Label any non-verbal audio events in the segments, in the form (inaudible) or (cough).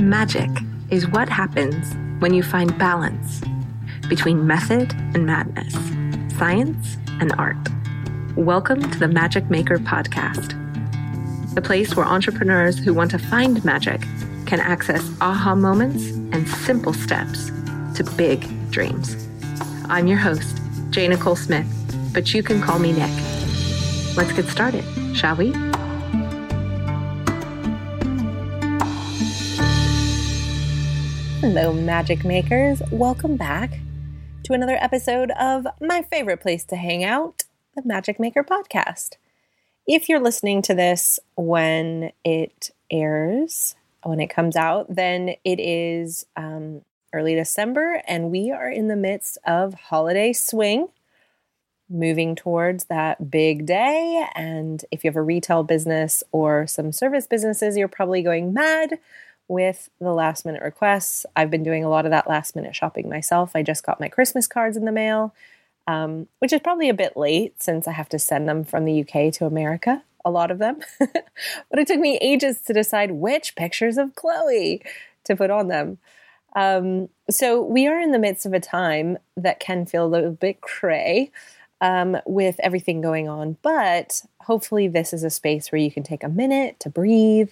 Magic is what happens when you find balance between method and madness, science and art. Welcome to the Magic Maker Podcast, the place where entrepreneurs who want to find magic can access aha moments and simple steps to big dreams. I'm your host, J. Nichole Smith, but you can call me Nic. Let's get started, shall we? Hello, magic makers. Welcome back to another episode of my favorite place to hang out, the Magic Maker Podcast. If you're listening to this when it airs, when it comes out, then it is um, early December and we are in the midst of holiday swing, moving towards that big day. And if you have a retail business or some service businesses, you're probably going mad with the last minute requests. I've been doing a lot of that last minute shopping myself. I just got my Christmas cards in the mail, um, which is probably a bit late since I have to send them from the UK to America, a lot of them. (laughs) but it took me ages to decide which pictures of Chloe to put on them. Um, so we are in the midst of a time that can feel a little bit cray um, with everything going on, but hopefully this is a space where you can take a minute to breathe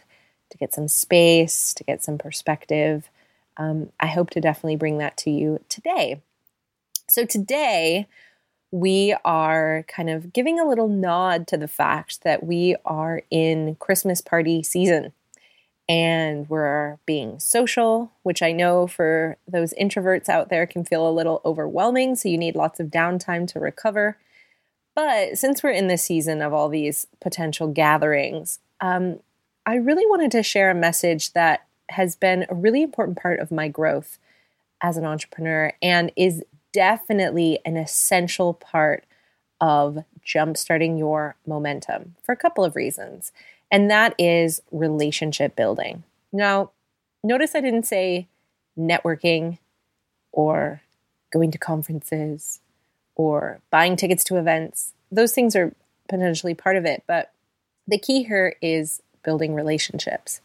to get some space, to get some perspective. Um, I hope to definitely bring that to you today. So, today we are kind of giving a little nod to the fact that we are in Christmas party season and we're being social, which I know for those introverts out there can feel a little overwhelming. So, you need lots of downtime to recover. But since we're in the season of all these potential gatherings, um, I really wanted to share a message that has been a really important part of my growth as an entrepreneur and is definitely an essential part of jumpstarting your momentum for a couple of reasons. And that is relationship building. Now, notice I didn't say networking or going to conferences or buying tickets to events. Those things are potentially part of it, but the key here is building relationships.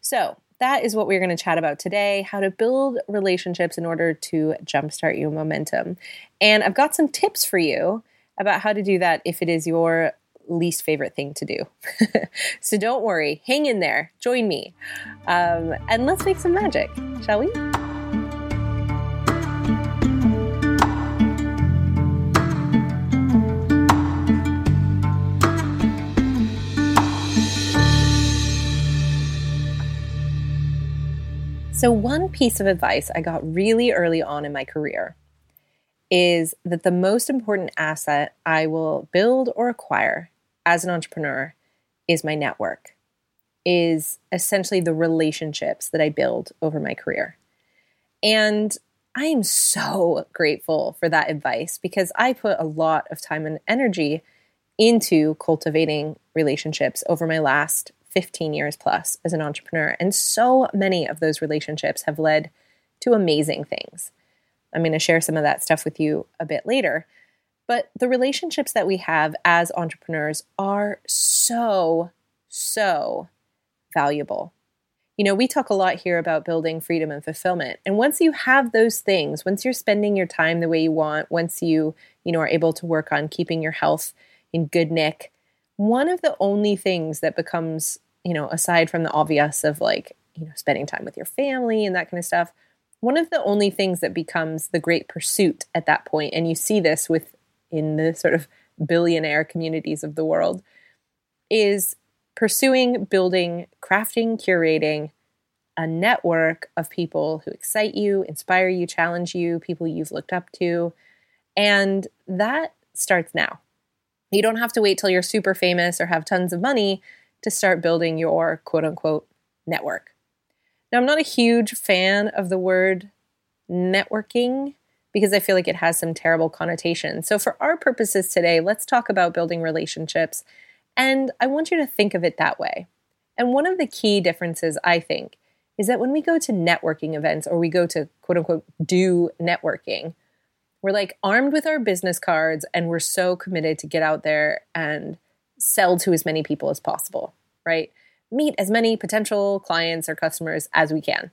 So, that is what we're going to chat about today how to build relationships in order to jumpstart your momentum. And I've got some tips for you about how to do that if it is your least favorite thing to do. (laughs) so don't worry, hang in there, join me, um, and let's make some magic, shall we? So, one piece of advice I got really early on in my career is that the most important asset I will build or acquire as an entrepreneur is my network, is essentially the relationships that I build over my career. And I am so grateful for that advice because I put a lot of time and energy into cultivating relationships over my last 15 years plus as an entrepreneur. And so many of those relationships have led to amazing things. I'm going to share some of that stuff with you a bit later. But the relationships that we have as entrepreneurs are so, so valuable. You know, we talk a lot here about building freedom and fulfillment. And once you have those things, once you're spending your time the way you want, once you, you know, are able to work on keeping your health in good nick, one of the only things that becomes, you know, aside from the obvious of like, you know, spending time with your family and that kind of stuff, one of the only things that becomes the great pursuit at that point, and you see this with in the sort of billionaire communities of the world, is pursuing, building, crafting, curating a network of people who excite you, inspire you, challenge you, people you've looked up to. And that starts now. You don't have to wait till you're super famous or have tons of money to start building your quote unquote network. Now, I'm not a huge fan of the word networking because I feel like it has some terrible connotations. So, for our purposes today, let's talk about building relationships. And I want you to think of it that way. And one of the key differences, I think, is that when we go to networking events or we go to quote unquote do networking, we're like armed with our business cards and we're so committed to get out there and sell to as many people as possible, right? Meet as many potential clients or customers as we can.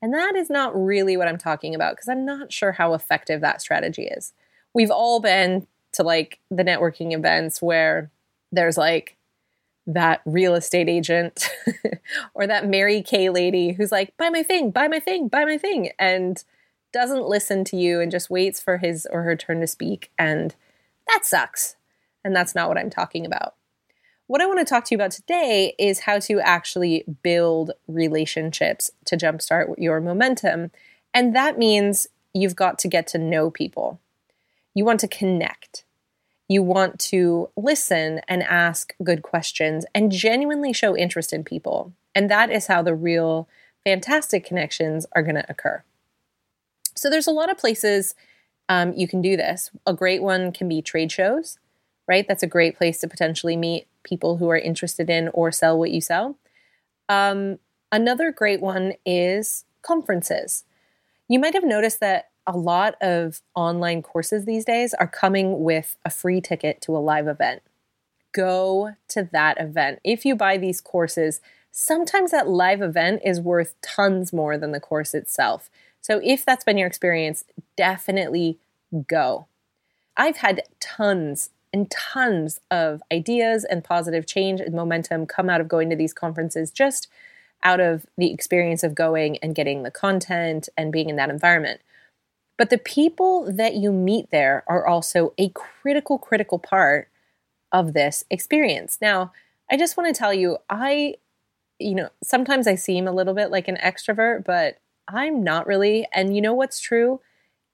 And that is not really what I'm talking about because I'm not sure how effective that strategy is. We've all been to like the networking events where there's like that real estate agent (laughs) or that Mary Kay lady who's like, buy my thing, buy my thing, buy my thing, and doesn't listen to you and just waits for his or her turn to speak. And that sucks. And that's not what I'm talking about. What I want to talk to you about today is how to actually build relationships to jumpstart your momentum. And that means you've got to get to know people. You want to connect. You want to listen and ask good questions and genuinely show interest in people. And that is how the real fantastic connections are going to occur. So there's a lot of places um, you can do this. A great one can be trade shows, right? That's a great place to potentially meet people who are interested in or sell what you sell. Um, another great one is conferences. You might have noticed that a lot of online courses these days are coming with a free ticket to a live event. Go to that event. If you buy these courses, sometimes that live event is worth tons more than the course itself. So if that's been your experience, definitely go. I've had tons and tons of ideas and positive change and momentum come out of going to these conferences just out of the experience of going and getting the content and being in that environment. But the people that you meet there are also a critical, critical part of this experience. Now, I just want to tell you, I, you know, sometimes I seem a little bit like an extrovert, but I'm not really. And you know what's true?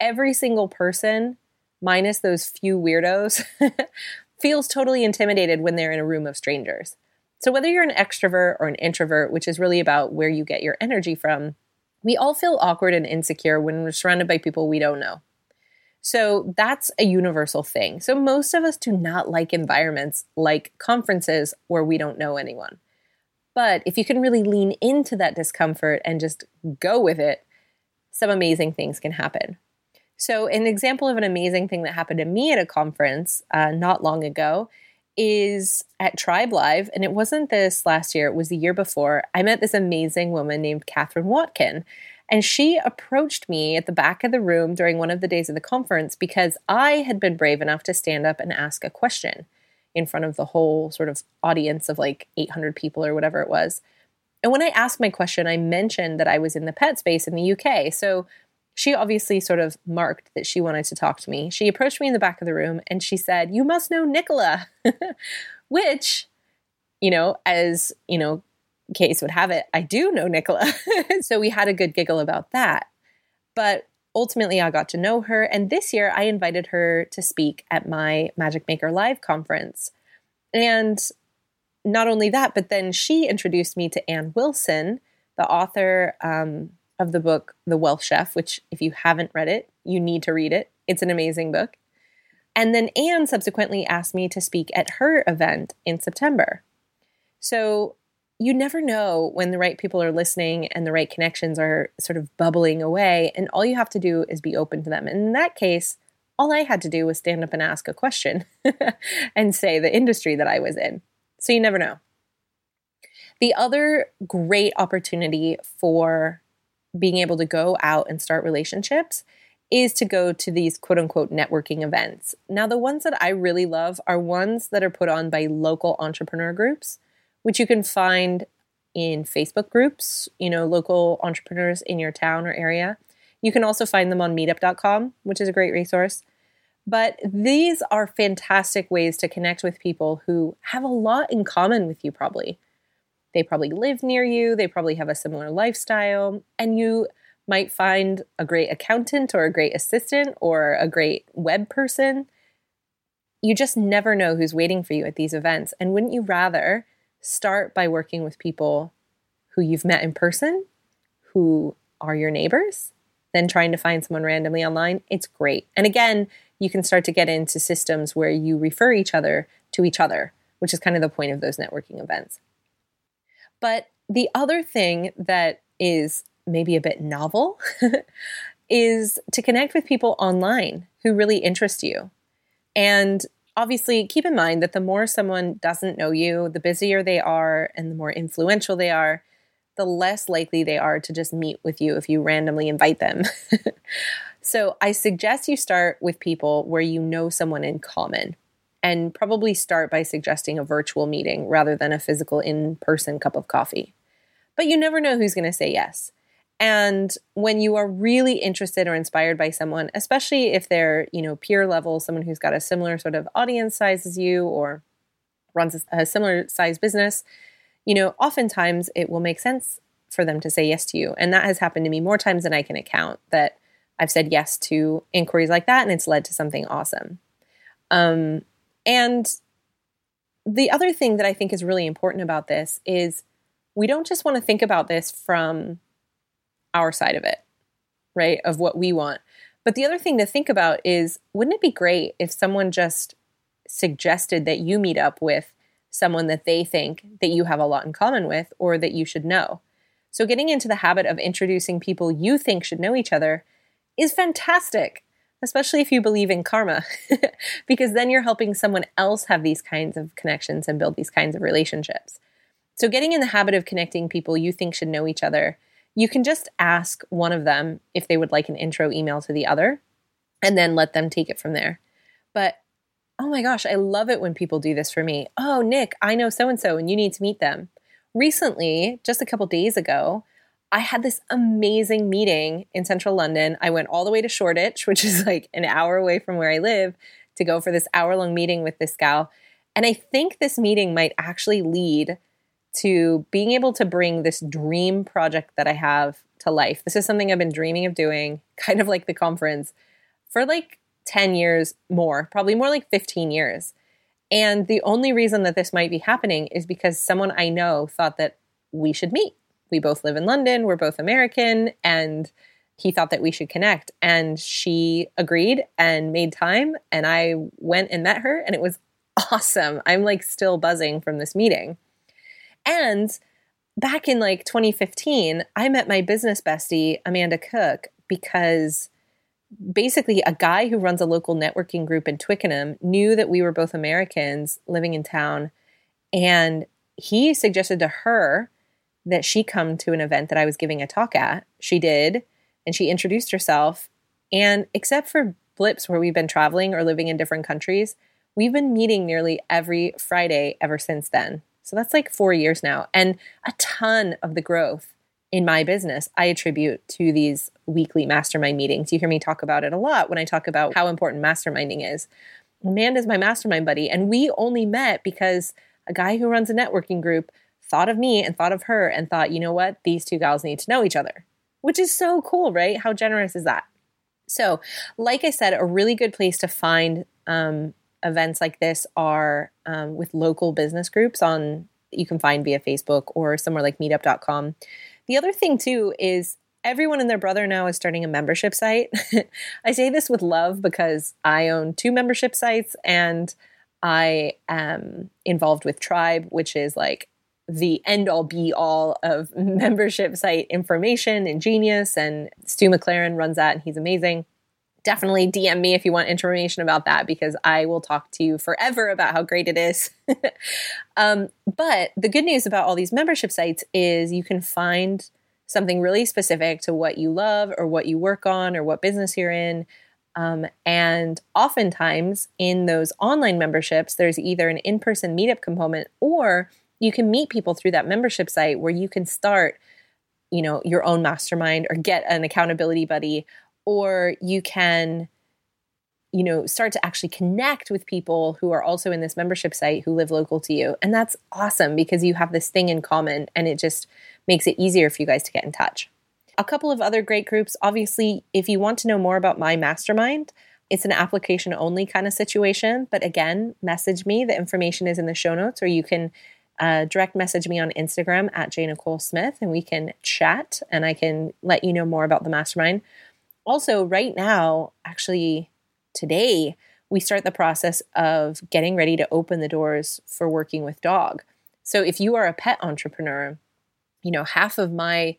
Every single person minus those few weirdos, (laughs) feels totally intimidated when they're in a room of strangers. So, whether you're an extrovert or an introvert, which is really about where you get your energy from, we all feel awkward and insecure when we're surrounded by people we don't know. So, that's a universal thing. So, most of us do not like environments like conferences where we don't know anyone. But if you can really lean into that discomfort and just go with it, some amazing things can happen. So, an example of an amazing thing that happened to me at a conference uh, not long ago is at Tribe Live. And it wasn't this last year, it was the year before. I met this amazing woman named Catherine Watkin. And she approached me at the back of the room during one of the days of the conference because I had been brave enough to stand up and ask a question in front of the whole sort of audience of like 800 people or whatever it was. And when I asked my question, I mentioned that I was in the pet space in the UK. So she obviously sort of marked that she wanted to talk to me. She approached me in the back of the room and she said, You must know Nicola, (laughs) which, you know, as, you know, case would have it, I do know Nicola. (laughs) so we had a good giggle about that. But ultimately, I got to know her. And this year, I invited her to speak at my Magic Maker Live conference. And not only that, but then she introduced me to Anne Wilson, the author um, of the book The Wealth Chef, which, if you haven't read it, you need to read it. It's an amazing book. And then Anne subsequently asked me to speak at her event in September. So you never know when the right people are listening and the right connections are sort of bubbling away. And all you have to do is be open to them. And in that case, all I had to do was stand up and ask a question (laughs) and say the industry that I was in. So you never know. The other great opportunity for being able to go out and start relationships is to go to these quote unquote networking events. Now, the ones that I really love are ones that are put on by local entrepreneur groups, which you can find in Facebook groups, you know, local entrepreneurs in your town or area. You can also find them on meetup.com, which is a great resource. But these are fantastic ways to connect with people who have a lot in common with you, probably. They probably live near you, they probably have a similar lifestyle, and you might find a great accountant or a great assistant or a great web person. You just never know who's waiting for you at these events. And wouldn't you rather start by working with people who you've met in person, who are your neighbors, than trying to find someone randomly online? It's great. And again, you can start to get into systems where you refer each other to each other, which is kind of the point of those networking events. But the other thing that is maybe a bit novel (laughs) is to connect with people online who really interest you. And obviously, keep in mind that the more someone doesn't know you, the busier they are and the more influential they are, the less likely they are to just meet with you if you randomly invite them. (laughs) so I suggest you start with people where you know someone in common and probably start by suggesting a virtual meeting rather than a physical in person cup of coffee. But you never know who's going to say yes. And when you are really interested or inspired by someone, especially if they're, you know, peer level, someone who's got a similar sort of audience size as you or runs a, similar size business, you know, oftentimes it will make sense for them to say yes to you. And that has happened to me more times than I can account that I've said yes to inquiries like that and it's led to something awesome. Um, and the other thing that I think is really important about this is we don't just want to think about this from our side of it, right? Of what we want. But the other thing to think about is wouldn't it be great if someone just suggested that you meet up with someone that they think that you have a lot in common with or that you should know? So, getting into the habit of introducing people you think should know each other is fantastic especially if you believe in karma, (laughs) because then you're helping someone else have these kinds of connections and build these kinds of relationships. So, getting in the habit of connecting people you think should know each other, you can just ask one of them if they would like an intro email to the other and then let them take it from there. But oh my gosh, I love it when people do this for me. Oh, Nic, I know so and so and you need to meet them. Recently, just a couple days ago, I had this amazing meeting in central London. I went all the way to Shoreditch, (laughs) which is like an hour away from where I live, to go for this hour long meeting with this gal. And I think this meeting might actually lead to being able to bring this dream project that I have to life. This is something I've been dreaming of doing, (laughs) kind of like the conference, for like 10 years more, probably more like 15 years. And the only reason that this might be happening is because someone I know thought that we should meet we both live in London, we're both American, and he thought that we should connect. And she agreed and made time. And I went and met her, and it was (laughs) awesome. I'm like still buzzing from this meeting. And back in like 2015, I met my business bestie, Amanda Cook, because basically a guy who runs a local networking group in Twickenham knew that we were both Americans living in town. And he suggested to her that she come to an event that I was giving a talk at. She did, and she introduced herself. And except for blips where we've been traveling or living in different countries, we've been meeting nearly every Friday ever since then. So that's like four years now. And a ton of the growth in my business I attribute to these weekly mastermind meetings. You hear me talk about it a lot when I talk about how important masterminding is. Amanda's my mastermind buddy, and we only met because a guy who runs a networking group thought of me and thought of her and thought, you know what, these two gals need to know each other, which is so cool, right? How generous is that? So, like I said, a really good place to find um, events like this are um, with local business groups on you can find via Facebook or somewhere like meetup.com. The other thing too is everyone and their brother now is starting a membership site. (laughs) I say this with love because I own two membership sites and I am involved with Tribe, which is like the end all be all of (laughs) membership site information and genius. And Stu McLaren runs that and he's amazing. Definitely DM me if you want information about that because I will talk to you forever about how great it is. (laughs) um, but the good news about all these membership sites is you can find something really specific to what you love or what you work on or what business you're in. Um, and oftentimes in those online memberships, there's either an in person meetup component or you can meet people through that membership site where you can start you know your own mastermind or get an accountability buddy or you can you know start to actually connect with people who are also in this membership site who live local to you. And that's awesome because you have this thing in common and it just makes it easier for you guys to get in touch. A couple of other great groups obviously if you want to know more about my mastermind it's an application only kind of situation. But again message me. The information is in the show notes or you can uh, direct message me on Instagram at J Nichole Smith and we can chat and I can let you know more about the mastermind. Also, right now, actually today, we start the process of getting ready to open the doors for working with dog. So if you are a pet entrepreneur, you know, half of my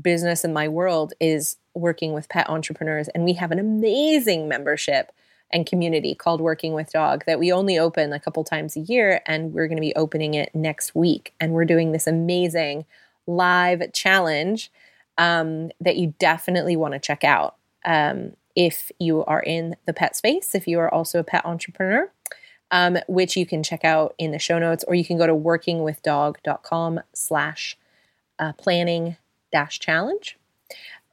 business and my world is working with pet entrepreneurs and we have an amazing membership and community called Working with Dog that we only open a couple times a year. And we're going to be opening it next week. And we're doing this amazing live challenge um, that you definitely want to check out um, if you are in the pet space, if you are also a pet entrepreneur, um, which you can check out in the show notes, or you can go to workingwithdog.com slash uh, planning dash challenge.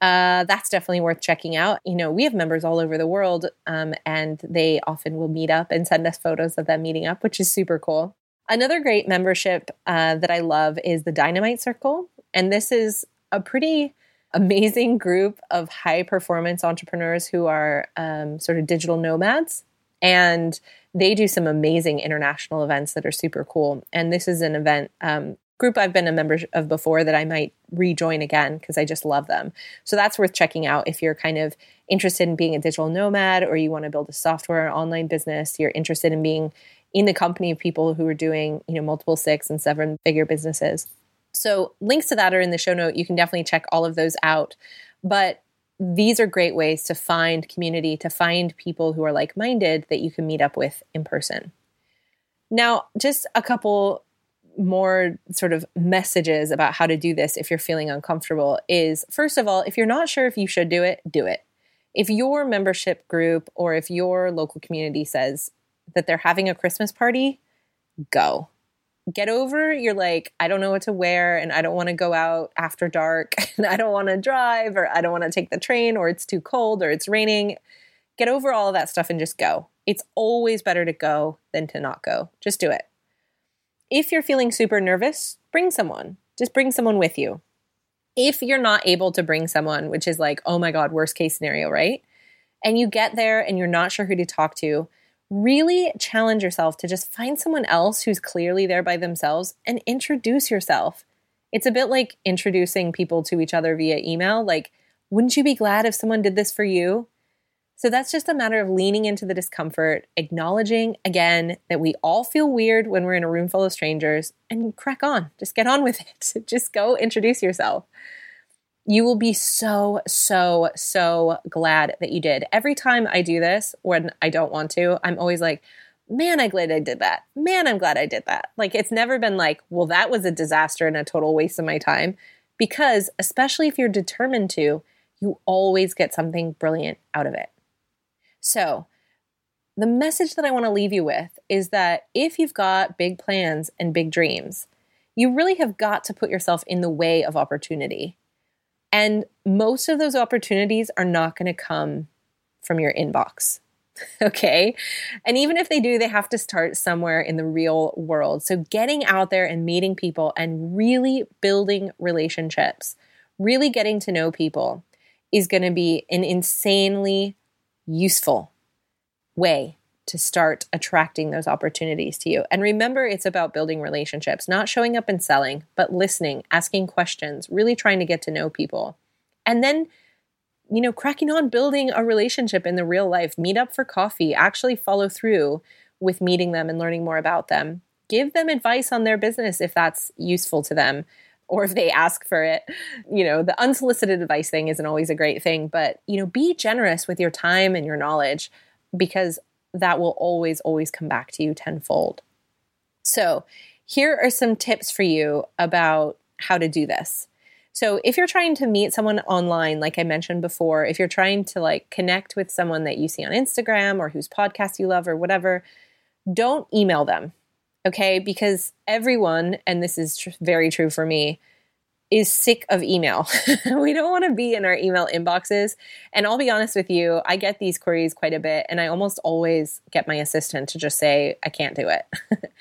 Uh, that's definitely worth checking out. You know, we have members all over the world, um, and they often will meet up and send us photos of them meeting up, which is super cool. Another great membership uh, that I love is the Dynamite Circle. And this is a pretty amazing group of high performance entrepreneurs who are um, sort of digital nomads. And they do some amazing international events that are super cool. And this is an event um, group I've been a member of before that I might rejoin again because I just love them. So that's worth checking out if you're kind of interested in being a digital nomad or you want to build a software or online business, you're interested in being in the company of people who are doing, you know, multiple six and seven figure businesses. So links to that are in the show note. You can definitely check all of those out. But these are great ways to find community, to find people who are like minded that you can meet up with in person. Now, just a couple more sort of messages about how to do this if you're feeling uncomfortable is first of all, if you're not sure if you should do it, do it. If your membership group or if your local community says that they're having a Christmas party, go. Get over you're like, I don't know what to wear and I don't want to go out after dark (laughs) and I don't want to drive or I don't want to take the train or it's too cold or it's raining. Get over all of that stuff and just go. It's always better to go than to not go. Just do it. If you're feeling super nervous, bring someone. Just bring someone with you. If you're not able to bring someone, which is like, oh my God, worst case scenario, right? And you get there and you're not sure who to talk to, really challenge yourself to just find someone else who's clearly there by themselves and introduce yourself. It's a bit like introducing people to each other via email. Like, wouldn't you be glad if someone did this for you? So that's just a matter of leaning into the discomfort, acknowledging again that we all feel weird when we're in a room full of strangers, and crack on. Just get on with it. (laughs) Just go introduce yourself you will be so, so, so glad that you did. Every time I do this when I don't want to, I'm always like, man, I'm glad I did that. Man, I'm glad I did that. Like, it's never been like, well, that was a disaster and a total waste of my time. Because, especially if you're determined to, you always get something brilliant out of it. So, the message that I want to leave you with is that if you've got big plans and big dreams, you really have got to put yourself in the way of opportunity. And most of those opportunities are not going to come from your inbox. (laughs) okay. And even if they do, they have to start somewhere in the real world. So getting out there and meeting people and really building relationships, really getting to know people is going to be an insanely useful way to start attracting those opportunities to you. And remember, it's about building relationships, not showing up and selling, but listening, asking questions, really trying to get to know people. And then, you know, cracking on building a relationship in the real life, meet up for coffee, actually follow through with meeting them and learning more about them. Give them advice on their business if that's useful to them or if they ask for it. You know, the unsolicited advice thing isn't always a great thing, but, you know, be generous with your time and your knowledge because that will always, always come back to you tenfold. So, here are some tips for you about how to do this. So, if you're trying to meet someone online, like I mentioned before, if you're trying to like connect with someone that you see on Instagram or whose podcast you love or whatever, don't email them. Okay? Because everyone, and this is tr- very true for me, is sick of email. (laughs) we don't want to be in our email inboxes. And I'll be honest with you, I get these queries quite a bit, and I almost always get my assistant to just say, I can't do it. (laughs)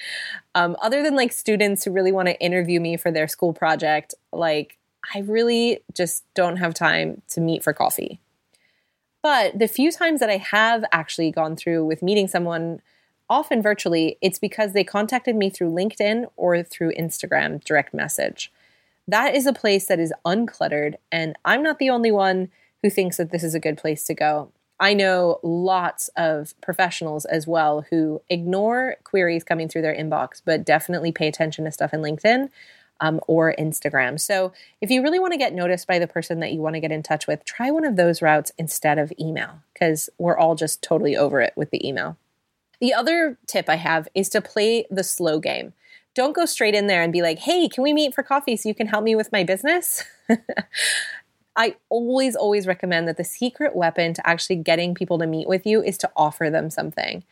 um, other than like students who really want to interview me for their school project, like I really just don't have time to meet for coffee. But the few times that I have actually gone through with meeting someone, often virtually, it's because they contacted me through LinkedIn or through Instagram direct message that is a place that is uncluttered. And I'm not the only one who thinks that this is a good place to go. I know lots of professionals as well who ignore queries coming through their inbox, but definitely pay attention to stuff in LinkedIn um, or Instagram. So if you really want to get noticed by the person that you want to get in touch with, try one of those routes instead of email because we're all just totally over it with the email. The other tip I have is to play the slow game. Don't go straight in there and be like, hey, can we meet for coffee so you can help me with my business? (laughs) I always, always recommend that the secret weapon to actually getting people to meet with you is to offer them something.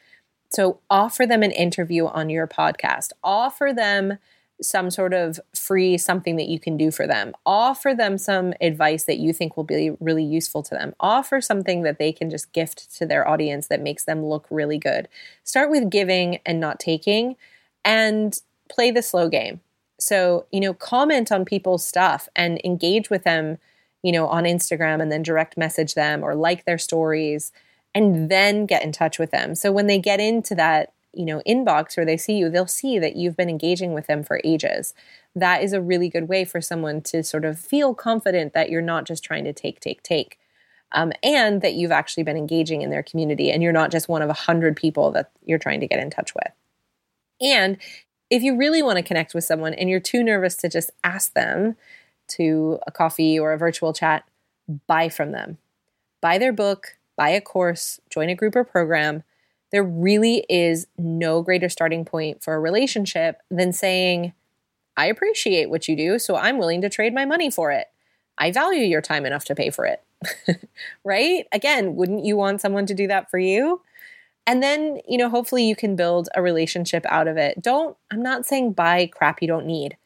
So, offer them an interview on your podcast, offer them some sort of free something that you can do for them. Offer them some advice that you think will be really useful to them. Offer something that they can just gift to their audience that makes them look really good. Start with giving and not taking and play the slow game. So, you know, comment on people's stuff and engage with them you know, on Instagram and then direct message them or like their stories and then get in touch with them. So when they get into that, you know, inbox where they see you, they'll see that you've been engaging with them for ages. That is a really good way for someone to sort of feel confident that you're not just trying to take, take, take. Um, and that you've actually been engaging in their community and you're not just one of a hundred people that you're trying to get in touch with. And if you really want to connect with someone and you're too nervous to just ask them, to a coffee or a virtual chat, buy from them. Buy their book, buy a course, join a group or program. There really is no greater starting point for a relationship than saying, I appreciate what you do, so I'm willing to trade my money for it. I value your time enough to pay for it. (laughs) right? Again, wouldn't you want someone to do that for you? And then, you know, hopefully you can build a relationship out of it. Don't, I'm not saying buy crap you don't need,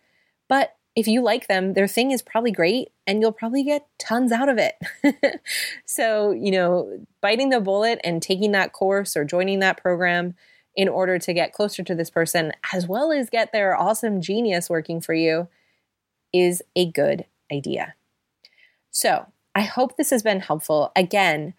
but if you like them, their thing is probably great and you'll probably get tons out of it. (laughs) so, you know, biting the bullet and taking that course or joining that program in order to get closer to this person, as well as get their awesome genius working for you, is a good idea. So, I hope this has been helpful. Again,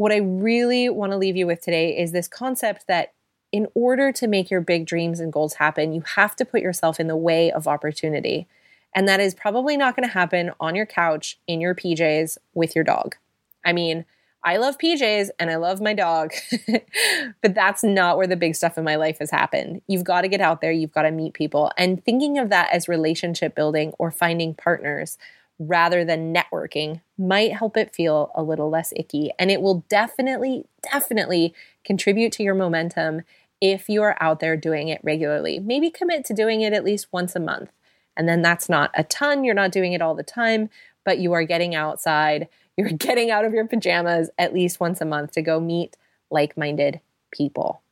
what I really want to leave you with today is this concept that in order to make your big dreams and goals happen, you have to put yourself in the way of opportunity. And that is probably not going to happen on your couch in your PJs with your dog. I mean, I love PJs and I love my dog, (laughs) but that's not where the big stuff in my life has happened. You've got to get out there, you've got to meet people, and thinking of that as relationship building or finding partners rather than networking might help it feel a little less icky. And it will definitely, definitely contribute to your momentum if you are out there doing it regularly. Maybe commit to doing it at least once a month. And then that's not a ton. You're not doing it all the time, but you are getting outside. (laughs) You're getting out of your pajamas at least once a month to go meet like minded people.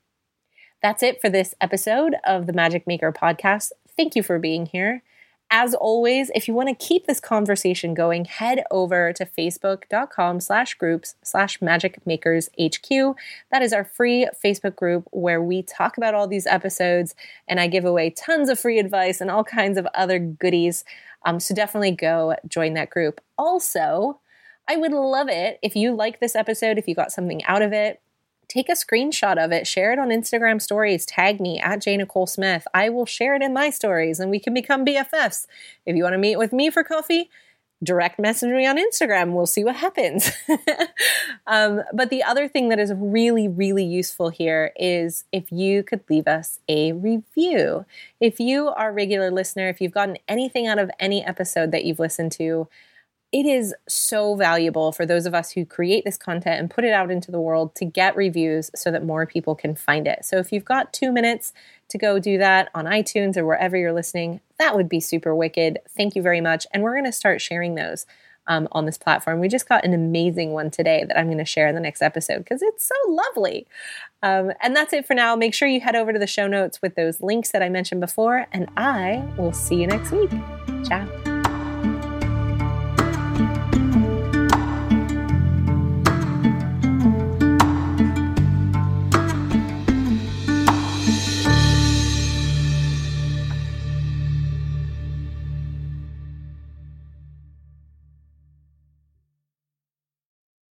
That's it for this episode of the Magic Maker podcast. Thank you for being here. As always, if you want to keep this conversation going, head over to facebook.com slash groups slash magic makers HQ. That is our free Facebook group where we talk about all these episodes and I give away tons of free advice and all kinds of other goodies. Um, so definitely go join that group. Also, I would love it if you like this episode, if you got something out of it, take a screenshot of it, share it on Instagram stories, tag me at J. Nichole Smith. I will share it in my stories and we can become BFFs. If you want to meet with me for coffee, direct message me on Instagram. We'll see what happens. (laughs) um, but the other thing that is really, really useful here is if you could leave us a review. If you are a regular listener, if you've gotten anything out of any episode that you've listened to, it is so valuable for those of us who create this content and put it out into the world to get reviews so that more people can find it. So if you've got two minutes to go do that on iTunes or wherever you're listening, that would be super wicked. Thank you very much. And we're going to start sharing those. Um, on this platform. We just got an amazing one today that I'm going to share in the next episode because it's so lovely. Um, and that's it for now. Make sure you head over to the show notes with those links that I mentioned before, and I will see you next week. Ciao.